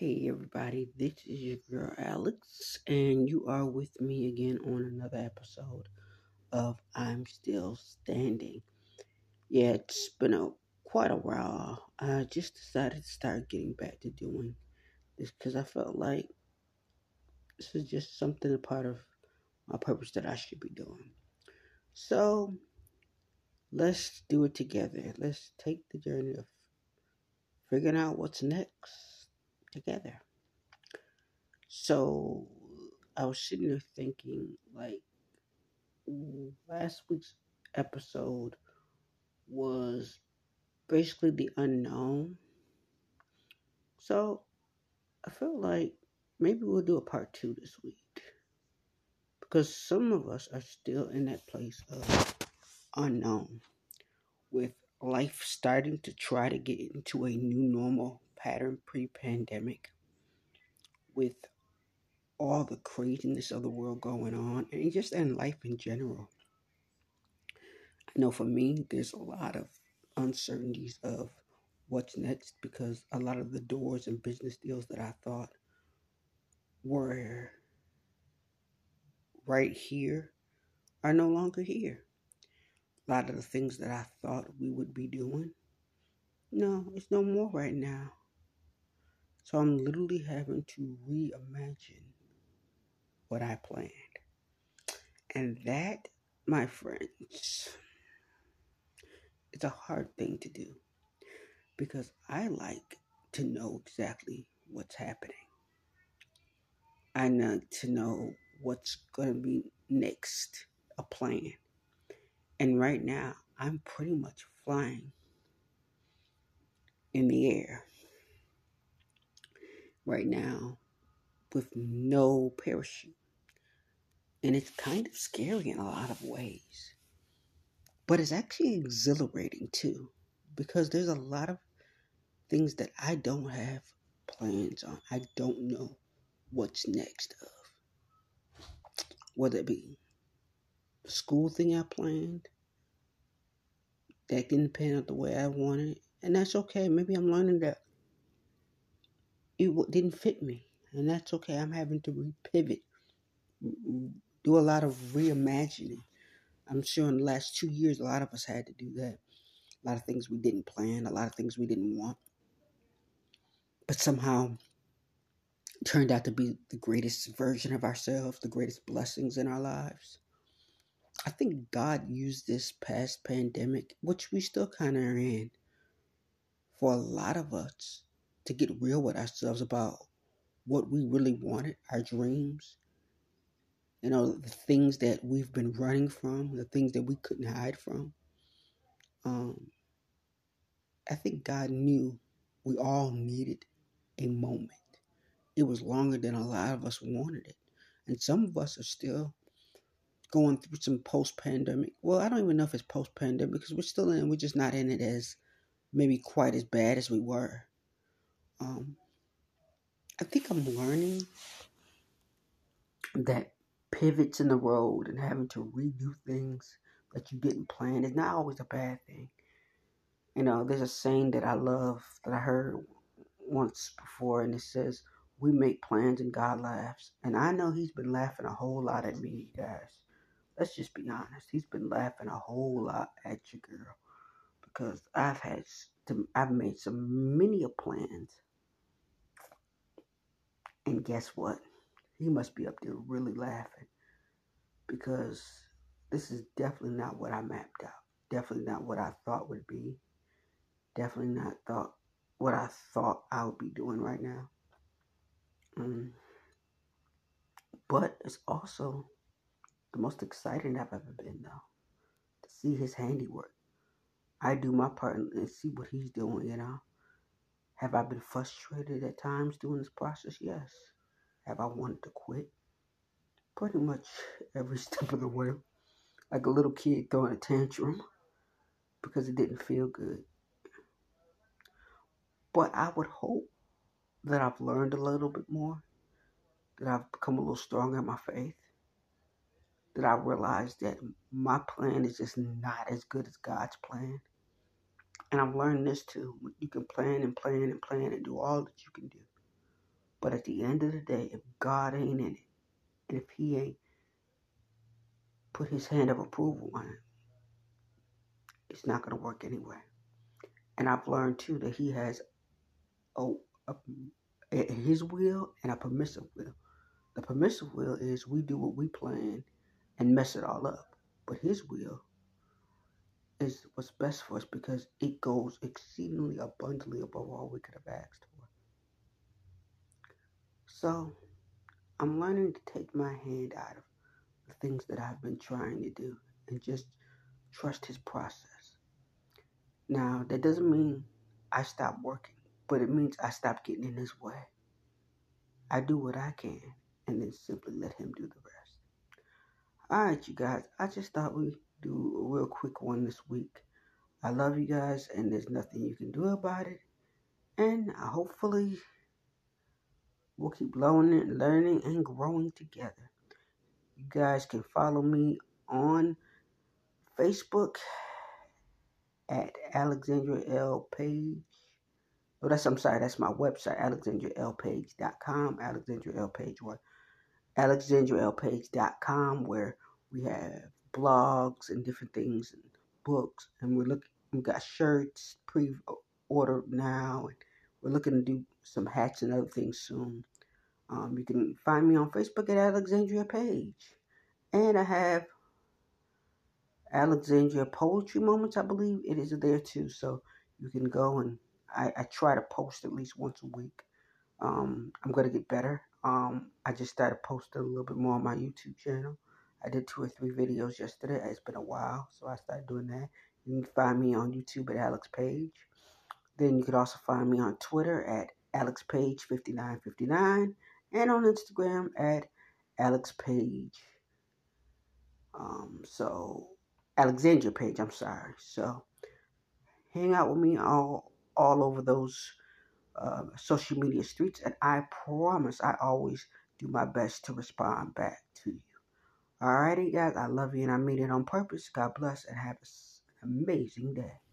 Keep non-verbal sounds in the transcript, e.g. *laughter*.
Hey everybody, this is your girl Alex, and you are with me again on another episode of I'm Still Standing. Yeah, it's been a quite a while. I just decided to start getting back to doing this because I felt like this is just something a part of my purpose that I should be doing. So let's do it together. Let's take the journey of figuring out what's next together. So I was sitting there thinking, like, last week's episode was basically the unknown. So I felt like maybe we'll do a part two this week. Because some of us are still in that place of unknown with life starting to try to get into a new normal pattern pre pandemic with all the craziness of the world going on and just in life in general. I know for me, there's a lot of uncertainties of what's next because a lot of the doors and business deals that I thought were right here are no longer here. A lot of the things that I thought we would be doing, no, it's no more right now. So I'm literally having to reimagine what I planned. And that, my friends, is a hard thing to do because I like to know exactly what's happening. I need to know what's going to be next, a plan. And right now, I'm pretty much flying in the air right now with no parachute. And it's kind of scary in a lot of ways. But it's actually exhilarating too, because there's a lot of things that I don't have plans on. I don't know what's next of. Whether it be the school thing I planned, that didn't pan out the way I wanted, and that's okay. Maybe I'm learning that it didn't fit me, and that's okay. I'm having to pivot, do a lot of reimagining. I'm sure in the last two years, a lot of us had to do that. A lot of things we didn't plan, a lot of things we didn't want, but somehow turned out to be the greatest version of ourselves, the greatest blessings in our lives. I think God used this past pandemic, which we still kind of are in, for a lot of us to get real with ourselves about what we really wanted, our dreams, you know, the things that we've been running from, the things that we couldn't hide from. Um, I think God knew we all needed a moment. It was longer than a lot of us wanted it. And some of us are still going through some post pandemic. Well, I don't even know if it's post pandemic because we're still in, we're just not in it as maybe quite as bad as we were. Um, I think I'm learning that pivots in the road and having to redo things that you didn't plan is not always a bad thing. You know, there's a saying that I love that I heard once before, and it says, We make plans and God laughs. And I know He's been laughing a whole lot at me, guys. Let's just be honest. He's been laughing a whole lot at you, girl. Because I've had, I've made some many plans and guess what? He must be up there really laughing because this is definitely not what I mapped out. Definitely not what I thought would be. Definitely not thought what I thought I would be doing right now. Um, but it's also the most exciting I've ever been, though, to see his handiwork. I do my part and see what he's doing, you know. Have I been frustrated at times during this process? Yes. Have I wanted to quit? Pretty much every *laughs* step of the way. Like a little kid throwing a tantrum because it didn't feel good. But I would hope that I've learned a little bit more, that I've become a little stronger in my faith, that I realized that my plan is just not as good as God's plan. And I've learned this too. You can plan and plan and plan and do all that you can do. But at the end of the day, if God ain't in it, and if He ain't put His hand of approval on it, it's not going to work anyway. And I've learned too that He has a, a, a His will and a permissive will. The permissive will is we do what we plan and mess it all up. But His will is what's best for us because it goes exceedingly abundantly above all we could have asked for. So I'm learning to take my hand out of the things that I've been trying to do and just trust His process. Now, that doesn't mean I stop working, but it means I stop getting in His way. I do what I can and then simply let Him do the rest. All right, you guys, I just thought we'd do a real quick one this week. I love you guys, and there's nothing you can do about it. And hopefully, we'll keep learning, learning, and growing together. You guys can follow me on Facebook at Alexandra L Page. Oh, that's I'm sorry, that's my website, alexandrialpage.com, Alexandra L Page what? alexandrialpage.com where we have blogs and different things and books and we're looking we got shirts pre-ordered now and we're looking to do some hats and other things soon. Um, you can find me on Facebook at Alexandria Page. And I have Alexandria Poetry Moments, I believe it is there too. So you can go and I, I try to post at least once a week. Um, I'm going to get better. Um, I just started posting a little bit more on my YouTube channel. I did two or three videos yesterday. It's been a while, so I started doing that. You can find me on YouTube at Alex Page. Then you can also find me on Twitter at Alex Page 5959 and on Instagram at Alex Page. Um, so Alexandria Page, I'm sorry. So hang out with me all all over those uh, social media streets, and I promise I always do my best to respond back to you. Alrighty, guys, I love you and I mean it on purpose. God bless and have an amazing day.